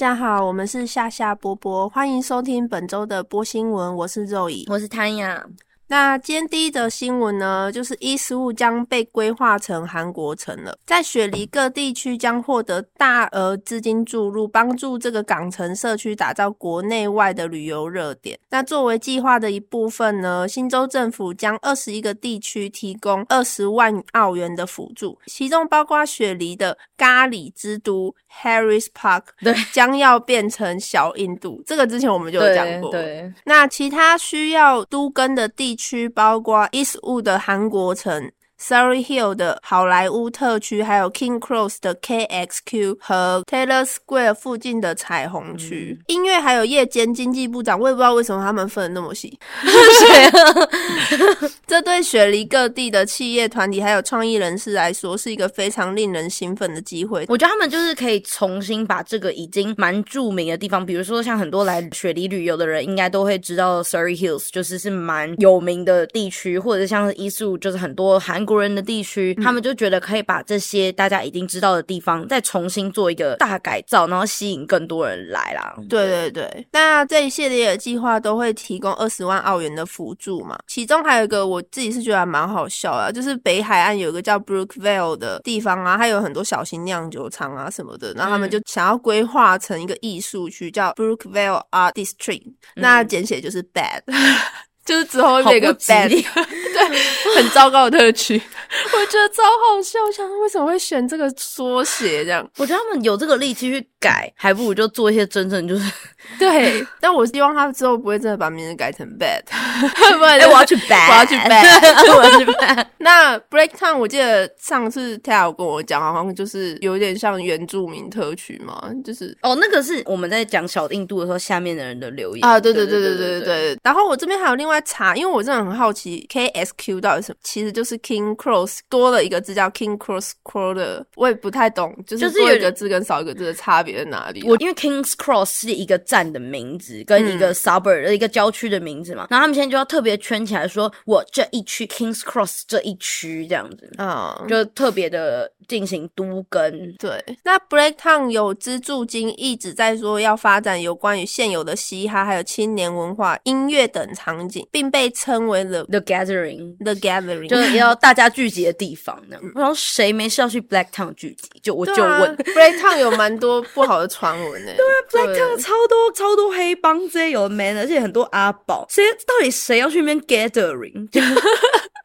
大家好，我们是夏夏波波，欢迎收听本周的波新闻，我是肉乙，我是汤雅。那今天第一则新闻呢，就是伊斯物将被规划成韩国城了，在雪梨各地区将获得大额资金注入，帮助这个港城社区打造国内外的旅游热点。那作为计划的一部分呢，新州政府将二十一个地区提供二十万澳元的辅助，其中包括雪梨的咖喱之都 Harris Park，对，将要变成小印度。这个之前我们就有讲过。对，那其他需要都根的地。区包括 Eastwood 的韩国城。Surrey Hill 的好莱坞特区，还有 King Cross 的 KXQ 和 Taylor Square 附近的彩虹区。音乐还有夜间经济部长，我也不知道为什么他们分的那么细。这对雪梨各地的企业团体还有创意人士来说，是一个非常令人兴奋的机会。我觉得他们就是可以重新把这个已经蛮著名的地方，比如说像很多来雪梨旅游的人，应该都会知道 Surrey Hills，就是是蛮有名的地区，或者像是 Eastwood，就是很多韩。国人的地区，他们就觉得可以把这些大家已经知道的地方再重新做一个大改造，然后吸引更多人来啦。对对对，那这一系列的计划都会提供二十万澳元的辅助嘛？其中还有一个我自己是觉得蛮好笑啊，就是北海岸有一个叫 Brookvale 的地方啊，它有很多小型酿酒厂啊什么的，然后他们就想要规划成一个艺术区，叫 Brookvale Art District，那简写就是 Bad。就是之后那个 bad，对，很糟糕的特区，我觉得超好笑。我想为什么会选这个缩写这样？我觉得他们有这个力气去改，还不如就做一些真正就是 对。但我希望他之后不会真的把名字改成 bad，不然我要去 bad，我要去 bad，我要去 bad。那 break time，我记得上次 Tao 跟我讲，好像就是有点像原住民特区嘛，就是哦，那个是我们在讲小印度的时候，下面的人的留言啊，对对对对对对对。然后我这边还有另外。查，因为我真的很好奇，KSQ 到底什么？其实就是 King Cross 多了一个字叫 King Cross Quarter，我也不太懂，就是多一个字跟少一个字的差别在哪里？我因为 Kings Cross 是一个站的名字，跟一个 suburb 的一个郊区的名字嘛，然后他们现在就要特别圈起来，说我这一区 Kings Cross 这一区这样子，啊，就特别的进行都跟。对，那 Breaktown 有资助金一直在说要发展有关于现有的嘻哈还有青年文化、音乐等场景。并被称为了 The Gathering，The Gathering 就是要 大家聚集的地方。然后谁没事要去 Black Town 聚集？就我就问，Black Town 有蛮多不好的传闻 呢。对，Black Town 超多超多黑帮这些有 man，而且很多阿宝。谁到底谁要去那边 Gathering？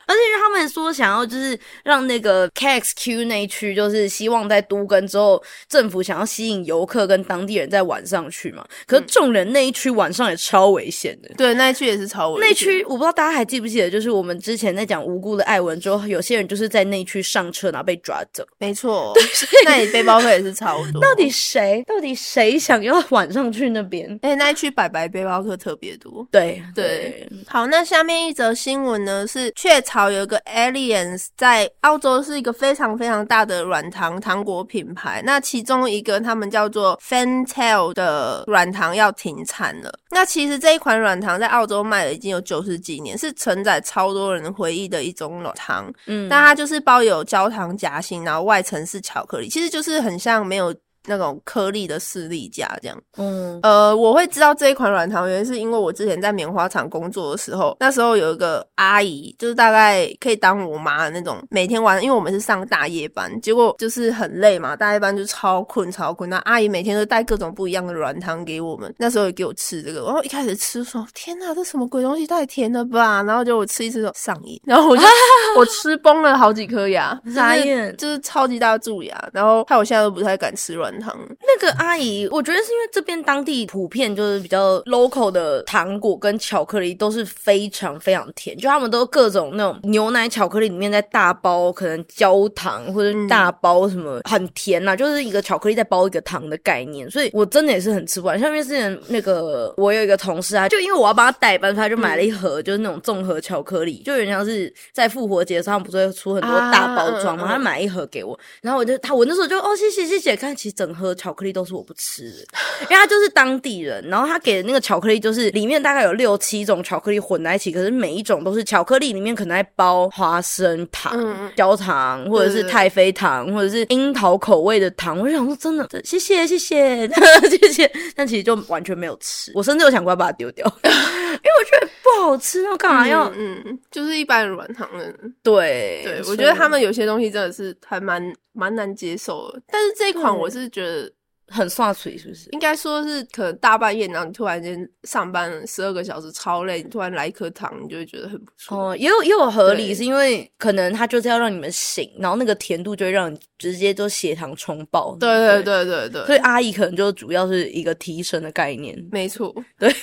而且他们说想要就是让那个 KXQ 那一区，就是希望在都更之后，政府想要吸引游客跟当地人在晚上去嘛。可是众人那一区晚上也超危险的。对，那一区也是超危险。那区我不知道大家还记不记得，就是我们之前在讲无辜的艾文之后，有些人就是在那区上车然后被抓走。没错，那里背包客也是超多。到底谁？到底谁想要晚上去那边？哎，那一区白白背包客特别多。对对。好，那下面一则新闻呢是雀巢。好，有一个 Aliens 在澳洲是一个非常非常大的软糖糖果品牌。那其中一个他们叫做 Fantail 的软糖要停产了。那其实这一款软糖在澳洲卖了已经有九十几年，是承载超多人回忆的一种软糖。嗯，那它就是包有焦糖夹心，然后外层是巧克力，其实就是很像没有。那种颗粒的士力架这样，嗯，呃，我会知道这一款软糖，原因是因为我之前在棉花厂工作的时候，那时候有一个阿姨，就是大概可以当我妈的那种，每天晚上，因为我们是上大夜班，结果就是很累嘛，大夜班就超困超困，那阿姨每天都带各种不一样的软糖给我们，那时候也给我吃这个，然后一开始吃说，天哪，这什么鬼东西，太甜了吧，然后就我吃一次就上瘾，然后我就 我吃崩了好几颗牙，傻眼，就是超级大的蛀牙，然后害我现在都不太敢吃软。糖那个阿姨，我觉得是因为这边当地普遍就是比较 local 的糖果跟巧克力都是非常非常甜，就他们都各种那种牛奶巧克力里面在大包可能焦糖或者大包什么很甜呐，就是一个巧克力在包一个糖的概念，所以我真的也是很吃不完。像因为之前那个我有一个同事啊，就因为我要帮他代班，他就买了一盒就是那种综合巧克力，就有点像是在复活节上不是会出很多大包装嘛，他买一盒给我，然后我就他我那时候就哦谢谢谢谢，看其实整。整盒巧克力都是我不吃的，因为他就是当地人，然后他给的那个巧克力就是里面大概有六七种巧克力混在一起，可是每一种都是巧克力里面可能还包花生糖、嗯焦糖，或者是太妃糖，或者是樱桃口味的糖。我就想说，真的，谢谢谢谢 谢谢，但其实就完全没有吃，我甚至有想过要把它丢掉，因为我觉得不好吃，那我干嘛要？嗯，嗯就是一般的软糖的。对对，我觉得他们有些东西真的是还蛮蛮难接受的。但是这一款我是觉得，很刷嘴，是不是？应该说是可能大半夜，然后你突然间上班十二个小时超累，你突然来一颗糖，你就会觉得很不错。哦，也有也有合理，是因为可能它就是要让你们醒，然后那个甜度就会让你直接就血糖冲爆。对对对对对对，所以阿姨可能就主要是一个提神的概念。没错，对。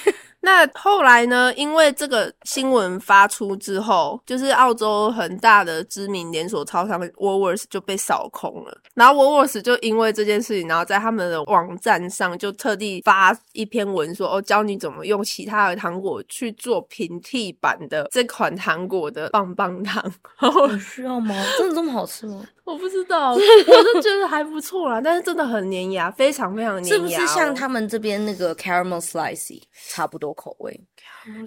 那后来呢？因为这个新闻发出之后，就是澳洲很大的知名连锁超商 Wowers 就被扫空了。然后 Woolworths 就因为这件事情，然后在他们的网站上就特地发一篇文说：“哦，教你怎么用其他的糖果去做平替版的这款糖果的棒棒糖。”需要吗？真的这么好吃吗？我不知道，我就觉得还不错啦，但是真的很粘牙，非常非常粘牙、是不是像他们这边那个 caramel slice 差不多口味？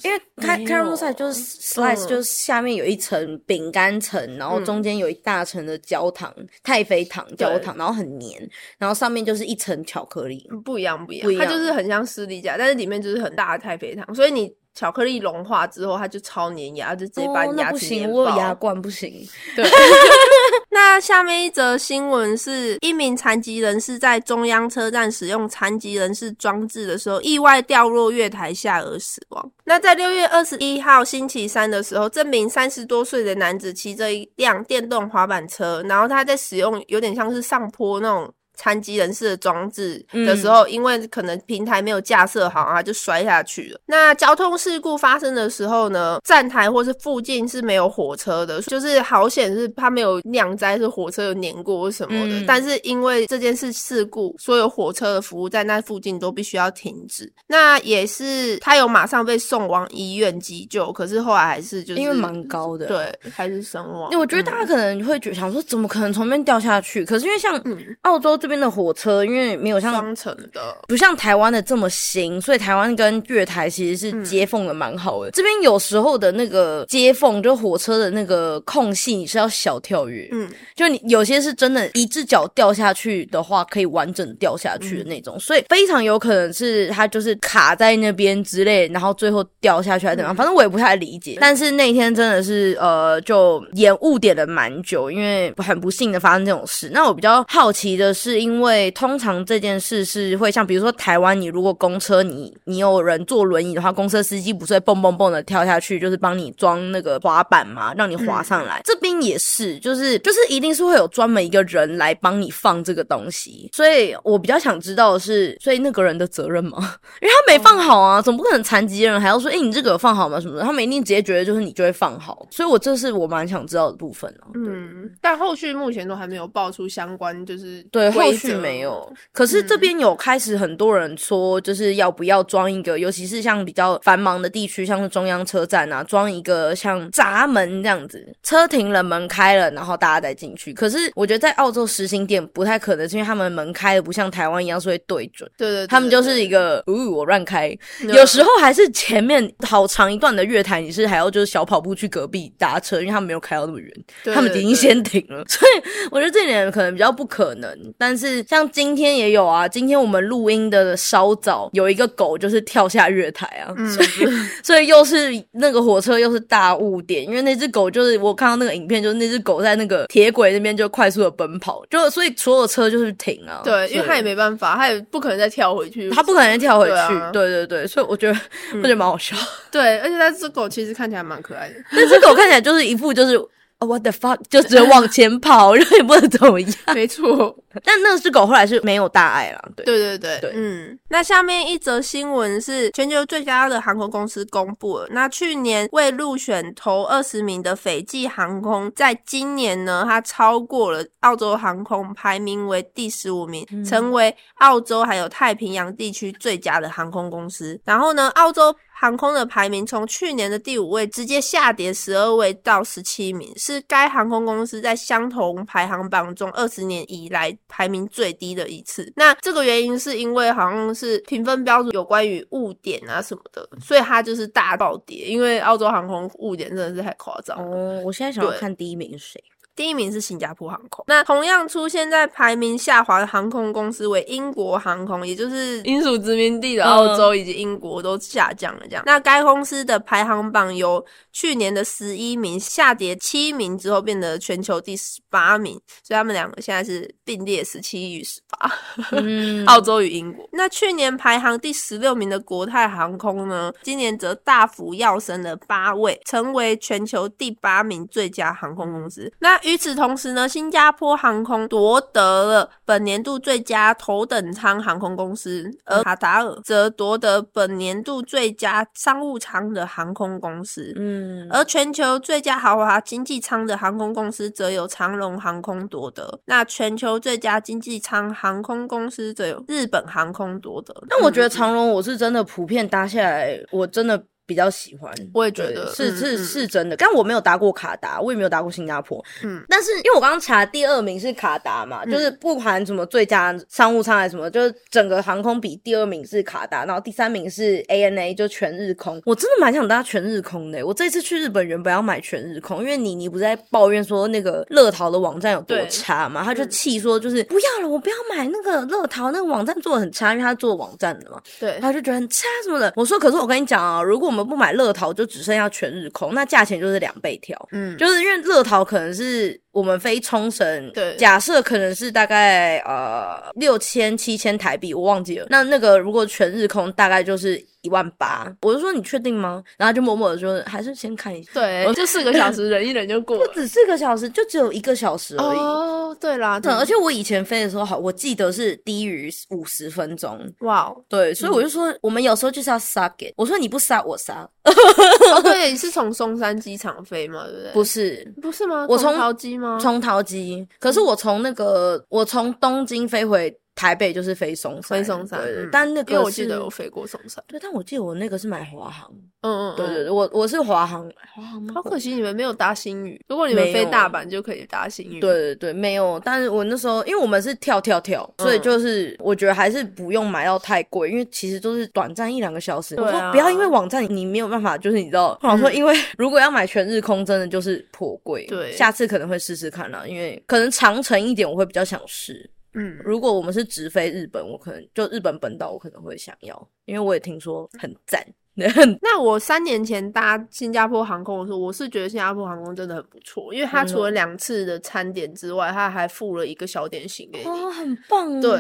因为它 caramel slice 就是 slice 嗯就是下面有一层饼干层，然后中间有一大层的焦糖、太妃糖、焦糖，然后很黏，然后上面就是一层巧克力。不一样，不一样，它就是很像士力架，但是里面就是很大的太妃糖，所以你巧克力融化之后，它就超粘牙，就直接把牙那不行，齿粘爆。我有牙冠不行。对。那下面一则新闻是一名残疾人士在中央车站使用残疾人士装置的时候，意外掉落月台下而死亡。那在六月二十一号星期三的时候，这名三十多岁的男子骑着一辆电动滑板车，然后他在使用有点像是上坡那种。残疾人士的装置的时候，因为可能平台没有架设好，啊就摔下去了。那交通事故发生的时候呢，站台或是附近是没有火车的，就是好险是他没有酿灾，是火车有碾过或什么的。嗯但是因为这件事事故，所有火车的服务在那附近都必须要停止。那也是他有马上被送往医院急救，可是后来还是就是因为蛮高的，。对，还是身亡。我觉得大家可能会觉得想说，怎么可能从那边掉下去？可是因为像嗯澳洲这边的火车，因为没有像双层的，不像台湾的这么新，所以台湾跟月台其实是接缝的蛮好的。这边有时候的那个接缝，就火车的那个空隙，你是要小跳跃，嗯，就你有些是真的，一只脚掉下去的话，可以完整掉下去的那种，所以非常有可能是它就是卡在那边之类，然后最后掉下去还是怎么样，反正我也不太理解。但是那天真的是呃，就延误点了蛮久，因为很不幸的发生这种事。那我比较好奇的是，因为通常这件事是会像比如说台湾，你如果公车你你有人坐轮椅的话，公车司机不是会蹦蹦蹦的跳下去，就是帮你装那个滑板嘛，让你滑上来。这边也是，就是就是一定是会有专门一个人来帮你放这个东西。所以我比较想知道的是，所以那个人的责任吗？因为他没放好啊，总不可能残疾人还要说，哎、你这个有放好吗？什么的，他们一定直接觉得就是你就会放好。所以我这是我蛮想知道的部分啊。嗯，但后续目前都还没有爆出相关，就是对，规后续没有。可是这边有开始很多人说，就是要不要装一个，尤其是像比较繁忙的地区，像是中央车站啊，装一个像闸门这样子，车停了，门开了，然后大家再进去。可是我觉得在澳洲实行点不太可能，是因为他们门开的不像台湾一样是会对准。对对对他们就是一个，呜、我乱开，有时候还是前面好长一段的月台，你是还要就是小跑步去隔壁搭车，因为他们没有开到那么远。对他们已经先停了，所以我觉得这点可能比较不可能。但是像今天也有啊，今天我们录音的稍早有一个狗就是跳下月台啊，嗯所以 所以又是那个火车又是大误点，因为那只狗就是我看到那个影片，就是那只狗在那个铁轨那边就快速的奔跑，就所以所有车就是停啊，对，因为它也没办法，它也不可能再跳回去，它不可能再跳回去，对啊对对对，所以我觉得 我觉得蛮好笑。对，而且那只狗其实看起来蛮可爱的，那只狗看起来就是一副就是。哦 what the fuck，就只能往前跑，然后也不能怎么样。没错，但那只狗后来是没有大碍了，对。对对对对嗯。那下面一则新闻是全球最佳的航空公司公布了，那去年未入选头二十名的斐济航空，在今年呢，它超过了澳洲航空，排名为第十五名，成为澳洲还有太平洋地区最佳的航空公司。然后呢，澳洲。航空的排名从去年的第五位直接下跌十二位到十七名，是该航空公司在相同排行榜中二十年以来排名最低的一次。那这个原因是因为好像是评分标准有关于误点啊什么的，所以它就是大暴跌。因为澳洲航空误点真的是太夸张了。哦，我现在想要看第一名是谁。第一名是新加坡航空，那同样出现在排名下滑的航空公司为英国航空，也就是英属殖民地的澳洲以及英国都下降了。这样，那该公司的排行榜由去年的十一名下跌七名之后，变得全球第十八名，所以他们两个现在是并列十七与十八。嗯，澳洲与英国。那去年排行第十六名的国泰航空呢，今年则大幅跃升了八位，成为全球第八名最佳航空公司。那与此同时呢，新加坡航空夺得了本年度最佳头等舱航空公司，而卡塔尔则夺得本年度最佳商务舱的航空公司。嗯，而全球最佳豪华经济舱的航空公司则由长龙航空夺得，那全球最佳经济舱航空公司则由日本航空夺得。但我觉得嗯长龙我是真的普遍搭下来，我真的比较喜欢。我也觉得是是是真的，但我没有搭过卡达，我也没有搭过新加坡。嗯，但是因为我刚刚查第二名是卡达嘛，就是不含什么最佳商务舱还是什么，就是整个航空比第二名是卡达，然后第三名是 ANA，就全日空。我真的蛮想搭全日空的。我这次去日本原本要买全日空，因为你你不是在抱怨说那个乐淘的网站有多差嘛，他就嗯气说就是不要了，我不要买那个乐淘那个网站做的很差，因为他做网站的嘛。对，他就觉得很差什么的。我说，可是我跟你讲啊，如果我们不买乐淘，就只剩下全日空，那价钱就是两倍跳。嗯，就是因为乐淘可能是我们飞冲绳，对假设可能是大概呃六千七千台币，我忘记了。那那个如果全日空大概就是一万八，我就说你确定吗？然后就默默的说还是先看一下。对，就四个小时 忍一忍就过了。只四个小时，就只有一个小时而已。哦，对啦，对，对而且我以前飞的时候，好，我记得是低于五十分钟。哇哦，对，所以我就说，我们有时候就是要杀给。我说你不杀我杀，哦对，你是从松山机场飞吗，对不对？不是不是吗？我从桃机吗？从桃机。可是我从那个，我从东京飞回台北就是飞松山，飞松山对对嗯但那个因为我记得有飞过松山。对，但我记得我那个是买华航，嗯嗯，嗯。对对对，我我是华航，华航吗好？可惜你们没有搭新宇，如果你们飞大阪就可以搭新宇。对对对，没有。但是我那时候，因为我们是跳跳跳，所以嗯就是我觉得还是不用买到太贵，因为其实都是短暂一两个小时。我说不要因为网站你没有办法，就是你知道，我想说，因为如果要买全日空，真的就是颇贵。对下次可能会试试看啦，因为可能长程一点，我会比较想试。嗯，如果我们是直飞日本，我可能就日本本岛，我可能会想要，因为我也听说很赞。那我三年前搭新加坡航空的时候，我是觉得新加坡航空真的很不错，因为它除了两次的餐点之外，它还附了一个小点心给你。哦，很棒。对，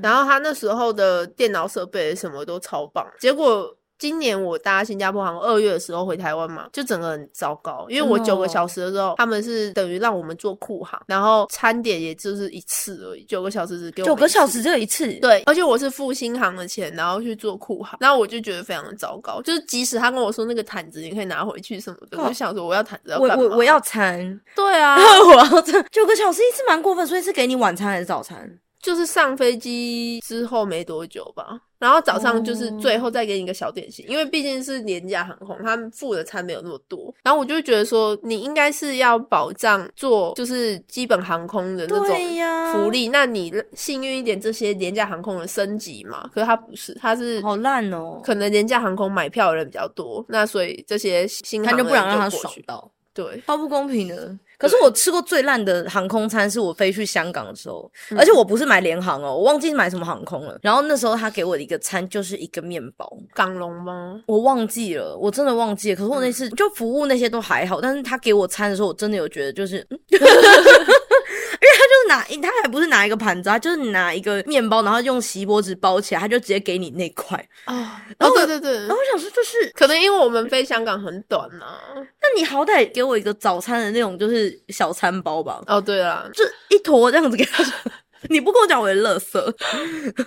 然后它那时候的电脑设备什么都超棒，结果。今年我搭新加坡航空二月的时候回台湾嘛，就整个很糟糕，因为我九个小时的时候，他们是等于让我们做库航，然后餐点也就是一次而已，九个小时只给我九个小时只有一次。对，而且我是付新航的钱，然后去做库航，然后我就觉得非常的糟糕。就是即使他跟我说那个毯子你可以拿回去什么的，哦我就想说我要毯子要我？我我要餐，对啊，我要餐，九个小时一次蛮过分，所以是给你晚餐还是早餐？就是上飞机之后没多久吧，然后早上就是哦最后再给你一个小点心，因为毕竟是廉价航空，他们付的餐没有那么多。然后我就会觉得说，你应该是要保障做就是基本航空的那对种，福利，那你幸运一点，这些廉价航空的升级嘛，可是它不是，它是好烂哦，可能廉价航空买票的人比较多，那所以这些新他就不想让他。爽到。对，超不公平的。可是我吃过最烂的航空餐是我飞去香港的时候，嗯而且我不是买联航哦，我忘记是买什么航空了。然后那时候他给我的一个餐就是一个面包，港龙吗？我忘记了，我真的忘记了。可是我那嗯次就服务那些都还好，但是他给我餐的时候，我真的有觉得就是，嗯 因为他就是拿，他还不是拿一个盘子，他就是拿一个面包，然后用锡箔纸包起来，他就直接给你那块。啊，然后哦，对对对然后，我想说，就是可能因为我们飞香港很短呐、那你好歹给我一个早餐的那种，就是小餐包吧，哦，对啦，就一坨这样子给他。你不跟我讲，我也乐色。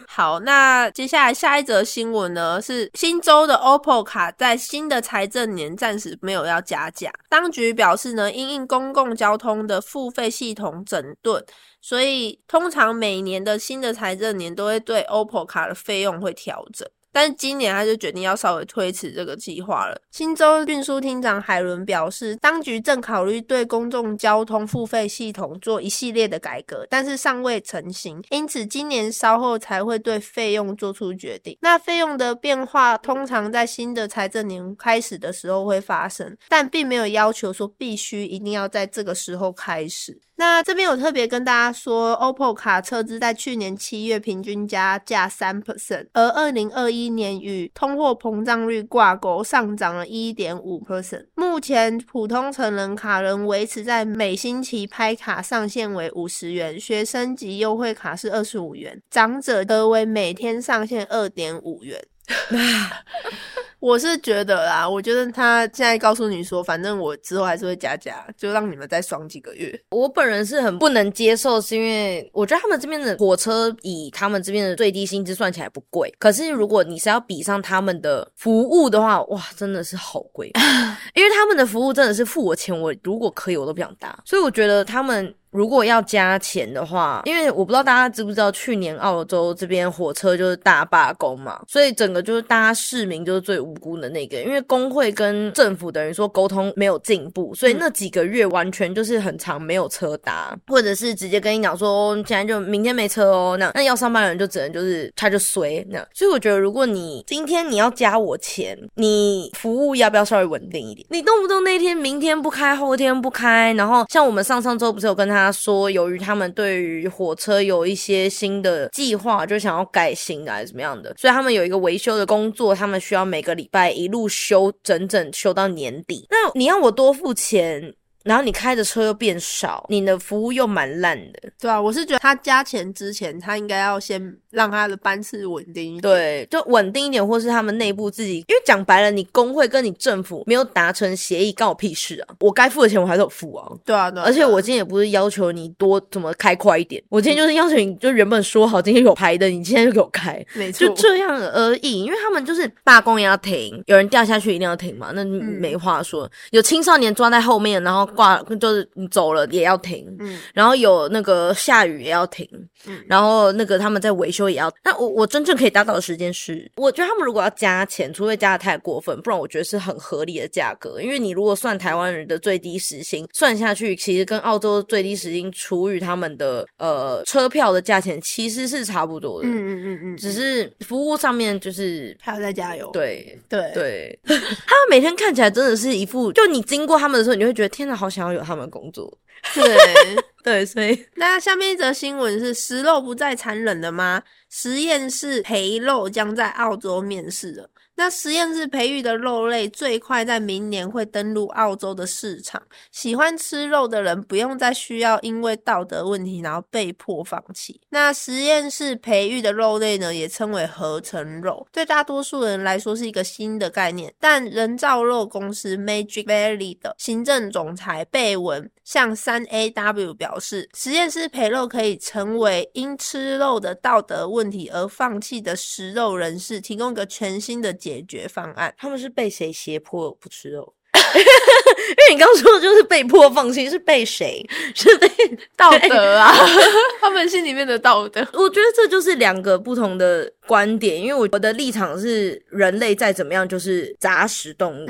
好，那接下来下一则新闻呢是新州的 OPPO 卡在新的财政年暂时没有要加价。当局表示呢，因应公共交通的付费系统整顿，所以通常每年的新的财政年都会对 OPPO 卡的费用会调整。但今年他就决定要稍微推迟这个计划了。新州运输厅长海伦表示，当局正考虑对公众交通付费系统做一系列的改革，但是尚未成型，因此今年稍后才会对费用做出决定。那费用的变化通常在新的财政年开始的时候会发生，但并没有要求说必须一定要在这个时候开始。那这边有特别跟大家说，OPPO 卡车资在去年七月平均加价三 percent，而二零二一年与通货膨胀率挂钩，上涨了一点五 percent。目前普通成人卡仍维持在每星期拍卡上限为五十元，学生级优惠卡是二十五元，长者则为每天上限二点五元。我是觉得啦，我觉得他现在告诉你说，反正我之后还是会加价，就让你们再爽几个月。我本人是很不能接受，是因为我觉得他们这边的火车以他们这边的最低薪资算起来不贵，可是如果你是要比上他们的服务的话，哇，真的是好贵，因为他们的服务真的是付我钱，我如果可以我都不想搭，所以我觉得他们。如果要加钱的话，因为我不知道大家知不知道，去年澳洲这边火车就是大罢工嘛，所以整个就是大家市民就是最无辜的那个，因为工会跟政府等于说沟通没有进步，所以那几个月完全就是很长没有车搭，或者是直接跟你讲说哦现在就明天没车哦，那那要上班的人就只能就是他就随那，所以我觉得如果你今天你要加我钱，你服务要不要稍微稳定一点？你动不动那天明天不开，后天不开，然后像我们上上周不是有跟他。他说，由于他们对于火车有一些新的计划，就想要改型啊，怎么样的，所以他们有一个维修的工作，他们需要每个礼拜一路修，整整修到年底。那你要我多付钱？然后你开的车又变少，你的服务又蛮烂的，对啊，我是觉得他加钱之前，他应该要先让他的班次稳定一点，对，就稳定一点，或是他们内部自己，因为讲白了，你工会跟你政府没有达成协议，干我屁事啊！我该付的钱我还是有付啊，对啊，对。而且我今天也不是要求你多怎么开快一点，我今天就是要求你，就原本说好今天有排的，你今天就给我开，没错，就这样而已。因为他们就是罢工也要停，有人掉下去一定要停嘛，那没话说。有青少年抓在后面，然后。挂就是你走了也要停，嗯，然后有那个下雨也要停，嗯，然后那个他们在维修也要。那我我真正可以达到的时间是，我觉得他们如果要加钱，除非加的太过分，不然我觉得是很合理的价格。因为你如果算台湾人的最低时薪，算下去其实跟澳洲最低时薪除以他们的呃车票的价钱其实是差不多的，嗯嗯嗯嗯，只是服务上面就是还要再加油。对对对，他们每天看起来真的是一副，就你经过他们的时候，你会觉得天哪，好。好想要有他们工作，对 对，所以 那下面一则新闻是：食肉不再残忍了吗？实验室培肉将在澳洲面世了。那实验室培育的肉类最快在明年会登陆澳洲的市场。喜欢吃肉的人不用再需要因为道德问题然后被迫放弃。那实验室培育的肉类呢，也称为合成肉，对大多数人来说是一个新的概念。但人造肉公司 Magic Valley 的行政总裁贝文向三 A W 表示，实验室培肉可以成为因吃肉的道德问题而放弃的食肉人士提供一个全新的。解决方案，他们是被谁胁迫不吃肉？因为你刚说的就是被迫放弃，是被谁？是被 道德啊？他们心里面的道德。我觉得这就是两个不同的观点，因为我我的立场是，人类再怎么样就是杂食动物。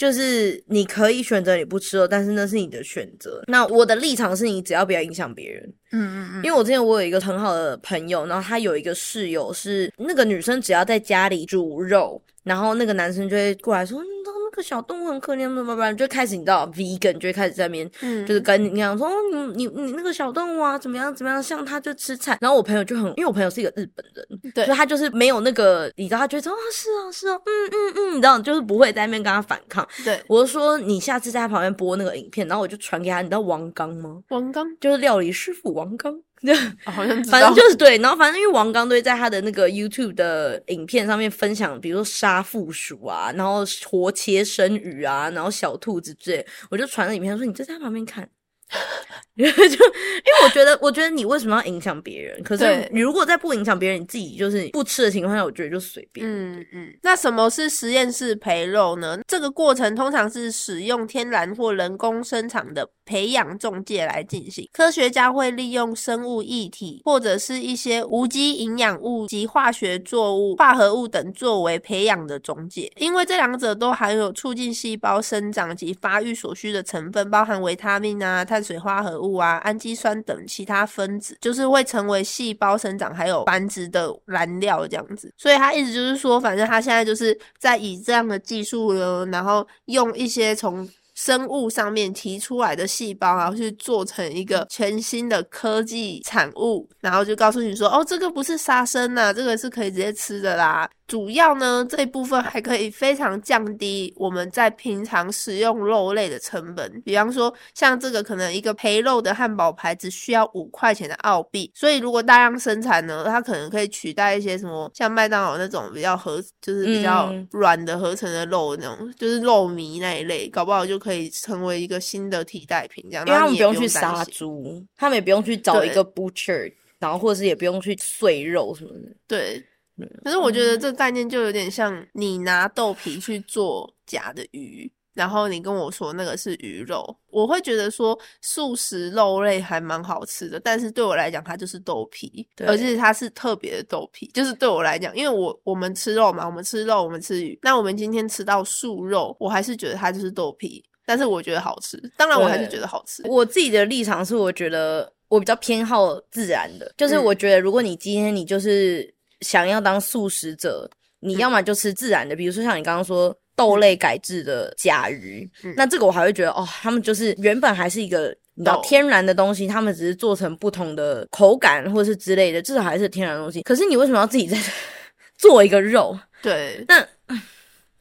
就是你可以选择你不吃肉，但是那是你的选择。那我的立场是你只要不要影响别人。嗯嗯嗯。因为我之前我有一个很好的朋友，然后他有一个室友是那个女生，只要在家里煮肉，然后那个男生就会过来说。那个小动物很可怜，怎么办？就开始你知道，vegan 就会开始在边，就是跟你讲说，你你你那个小动物啊，怎么样怎么样？像他就吃菜，然后我朋友就很，因为我朋友是一个日本人，对，所以他就是没有那个，你知道，他觉得啊是啊是啊，嗯嗯嗯，你知道，就是不会在那边跟他反抗。对，我就说你下次在他旁边播那个影片，然后我就传给他，你知道王刚吗？王刚就是料理师傅王刚。好像反正就是对，然后反正因为王刚堆在他的那个 YouTube 的影片上面分享，比如说杀负鼠啊，然后活切生鱼啊，然后小兔子之类，我就传了影片说你就在他旁边看，就因为我觉得，我觉得你为什么要影响别人？可是你如果在不影响别人，你自己就是不吃的情况下，我觉得就随便。嗯嗯，那什么是实验室培肉呢？这个过程通常是使用天然或人工生产的培养中介来进行。科学家会利用生物液体或者是一些无机营养物及化学作物、化合物等作为培养的中介，因为这两者都含有促进细胞生长及发育所需的成分，包含维他命啊、碳水化合物啊、氨基酸等其他分子，就是会成为细胞生长还有繁殖的燃料这样子。所以他意思就是说，反正他现在就是在以这样的技术呢，然后用一些从生物上面提出来的细胞，然后去做成一个全新的科技产物，然后就告诉你说，哦，这个不是杀生呐、这个是可以直接吃的啦。主要呢这一部分还可以非常降低我们在平常食用肉类的成本，比方说像这个可能一个培肉的汉堡排只需要五块钱的澳币，所以如果大量生产呢，它可能可以取代一些什么像麦当劳那种比较合，就是比较嗯。软的合成的肉那种，就是肉糜那一类，搞不好就可以成为一个新的替代品，这样，因为他们不用去杀猪，他们也不用去找一个 butcher，然后或者是也不用去碎肉什么的。对嗯，可是我觉得这个概念就有点像你拿豆皮去做假的鱼，然后你跟我说那个是鱼肉，我会觉得说素食肉类还蛮好吃的，但是对我来讲它就是豆皮，而且它是特别的豆皮，就是对我来讲，因为我我们吃肉嘛，我们吃肉，我们吃鱼，那我们今天吃到素肉，我还是觉得它就是豆皮，但是我觉得好吃，当然我还是觉得好吃，我自己的立场是，我觉得我比较偏好自然的，就是嗯。我觉得如果你今天你就是想要当素食者，你嗯要么就吃自然的，比如说像你刚刚说。豆类改制的甲鱼，嗯那这个我还会觉得哦，他们就是原本还是一个你知道天然的东西，他们只是做成不同的口感或是之类的，至少还是天然的东西。可是你为什么要自己在 做一个肉？对，那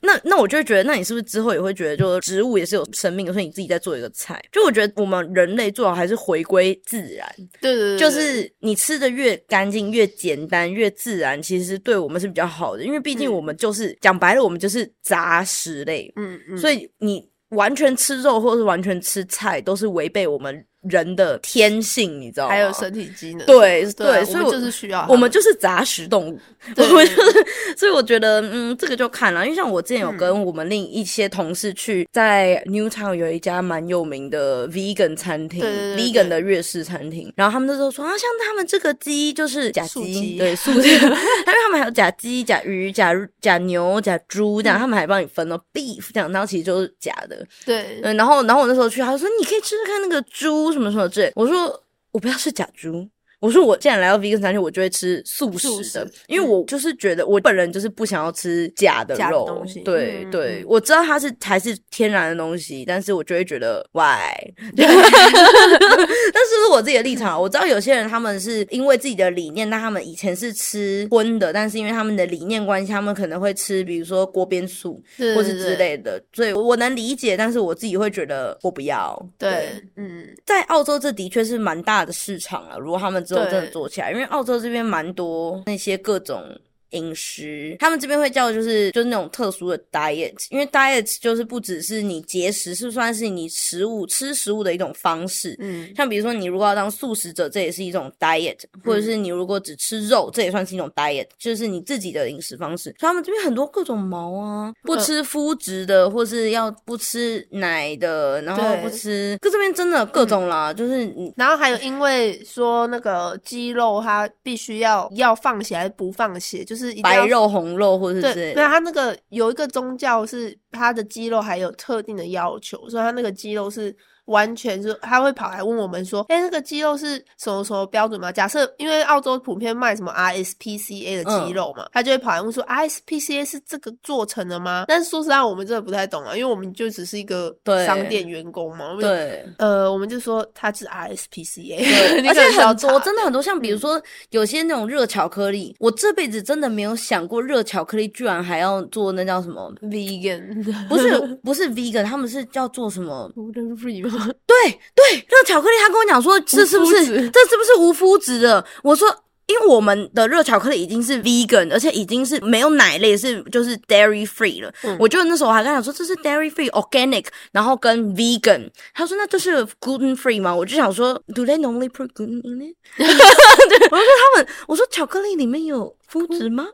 那那我就会觉得，那你是不是之后也会觉得，就是植物也是有生命的，所以你自己在做一个菜？就我觉得我们人类最好还是回归自然，对对对，就是你吃的越干净、越简单、越自然，其实对我们是比较好的，因为毕竟嗯。我们就是讲白了，我们就是杂食类，嗯嗯，所以你完全吃肉或是完全吃菜，都是违背我们人的天性，你知道吗？还有身体机能，对对所以就是需要我们就是杂食动物，我们就是，所以我觉得，嗯，这个就看了，因为像我之前有嗯跟我们另一些同事去在 Newtown 有一家蛮有名的 vegan 餐厅，vegan 的粤式餐厅，然后他们那时候说啊，像他们这个鸡就是假鸡，对素鸡，因为 他们还有假鸡、假鱼、假假牛、假猪这样，他们还帮你分哦 beef 这样，然后其实就是假的，对。嗯，然后然后我那时候去，他就说你可以吃吃看那个猪什么什么之类。我说我不要是假猪。我说我既然来到 vegan 餐厅，我就会吃素食的，食因为我就是觉得我本人就是不想要吃假的肉。东西对、嗯对嗯，我知道它是还是天然的东西，但是我就会觉得 why？但是是我自己的立场，我知道有些人他们是因为自己的理念，那他们以前是吃荤的，但是因为他们的理念关系，他们可能会吃比如说锅边素，对或是之类的，所以我能理解，但是我自己会觉得我不要。对，嗯，在澳洲这的确是蛮大的市场啊，如果他们之后真的对做起来，因为澳洲这边蛮多那些各种。饮食，他们这边会叫就是就是那种特殊的 diet，因为 diet 就是不只是你节食，是算是你食物吃食物的一种方式。嗯，像比如说你如果要当素食者，这也是一种 diet，或者是你如果只吃肉，这也算是一种 diet，就是你自己的饮食方式。所以他们这边很多各种毛啊，不吃麸质的，或是要不吃奶的，然后对不吃，可这边真的各种啦，就是你然后还有因为说那个鸡肉它必须要要放血还是不放血，就是一定要白肉、红肉或者是对。对，它那个有一个宗教是它的肌肉还有特定的要求，所以它那个肌肉是完全是他会跑来问我们说，哎、那个鸡肉是什么什么标准吗？假设因为澳洲普遍卖什么 RSPCA 的鸡肉嘛，他就会跑来问说，RSPCA 是这个做成的吗？但是说实话，我们真的不太懂啊，因为我们就只是一个对商店员工嘛，对，呃，我们就说它是 RSPCA，对，而且可能是要很多，查真的很多，像比如说有些那种热巧克力，我这辈子真的没有想过热巧克力居然还要做那叫什么？vegan，不是 不是 vegan，他们是叫做什么？gluten free 吗？对 对，热巧克力，他跟我讲说这是不是这是不是无麸质的？我说因为我们的热巧克力已经是 vegan，而且已经是没有奶类，是就是 dairy free 了。我就那时候我还跟他说这是 dairy free organic，然后跟 vegan，他说那这是 gluten free 吗？我就想说，do they normally put gluten in it？对，我就说他们，我说巧克力里面有麸质吗？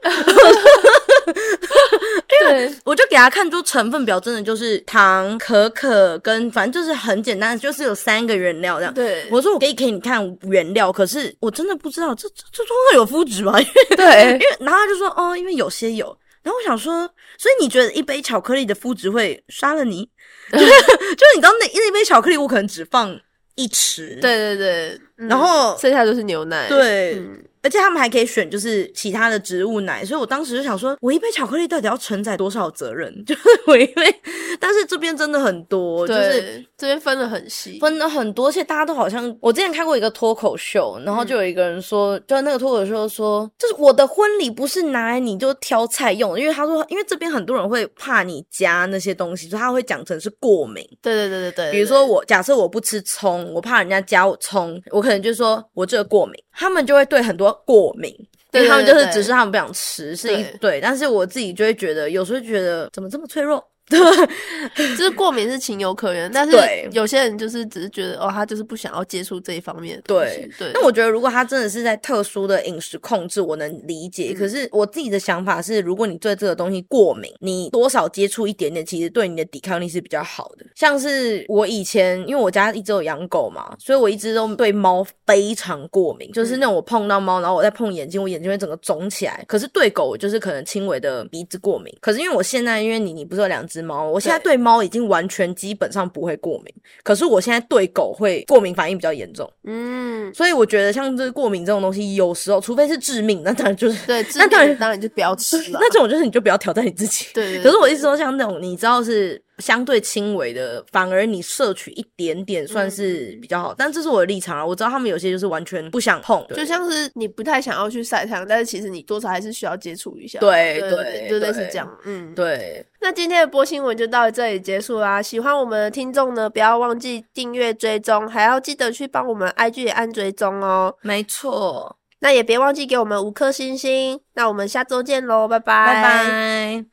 对，我就给他看出成分表，真的就是糖、可可跟反正就是很简单，就是有三个原料这样。对我说我可以给你看原料，可是我真的不知道这这这中会有麸质吗？因为对因为然后他就说哦，因为有些有。然后我想说，所以你觉得一杯巧克力的麸质会杀了你？就是就是你知道那那一杯巧克力，我可能只放一匙，，对对对，嗯然后剩下就是牛奶。对。嗯而且他们还可以选就是其他的植物奶，所以我当时就想说，我一杯巧克力到底要承载多少责任？就是我一杯，但是这边真的很多，就是，这边分的很细。分的很多，而且大家都好像，我之前看过一个脱口秀，然后就有一个人说，就那个脱口秀说，就是我的婚礼不是拿来你就挑菜用的，因为他说，因为这边很多人会怕你加那些东西，所以他会讲成是过敏。对对对对对，比如说我假设我不吃葱，我怕人家加我葱，我可能就说我这个过敏，他们就会对很多过敏。因为他们就是对对对只是他们不想吃，是一对对，但是我自己就会觉得，有时候觉得怎么这么脆弱，就是过敏是情有可原，但是有些人就是只是觉得哦，他就是不想要接触这一方面的东西对。对，那我觉得，如果他真的是在特殊的饮食控制，我能理解。嗯可是我自己的想法是，如果你对这个东西过敏，你多少接触一点点，其实对你的抵抗力是比较好的。像是我以前，因为我家一直有养狗嘛，所以我一直都对猫非常过敏，就是那种我碰到猫，然后我再碰眼睛，我眼睛会整个肿起来。可是对狗，我就是可能轻微的鼻子过敏。可是因为我现在，因为你你不是有两只猫，我现在对猫已经完全基本上不会过敏。可是我现在对狗会过敏反应比较严重。嗯，所以我觉得像这过敏这种东西，有时候除非是致命，那当然就是对，那当然那当然就不要吃了。那这种就是你就不要挑战你自己。对可是我一直说，像那种你知道是相对轻微的，反而你摄取一点点算是比较好。但这是我的立场啊，我知道他们有些就是完全不想碰，就像是你不太想要去晒太阳，但是其实你多少还是需要接触一下。对对对对，就类似这样。嗯，对，那今天的播新闻就到这里结束啦。喜欢我们的听众呢，不要忘记订阅追踪，还要记得去帮我们 IG 也按追踪哦。没错，那也别忘记给我们五颗星星。那我们下周见喽，拜拜，拜拜。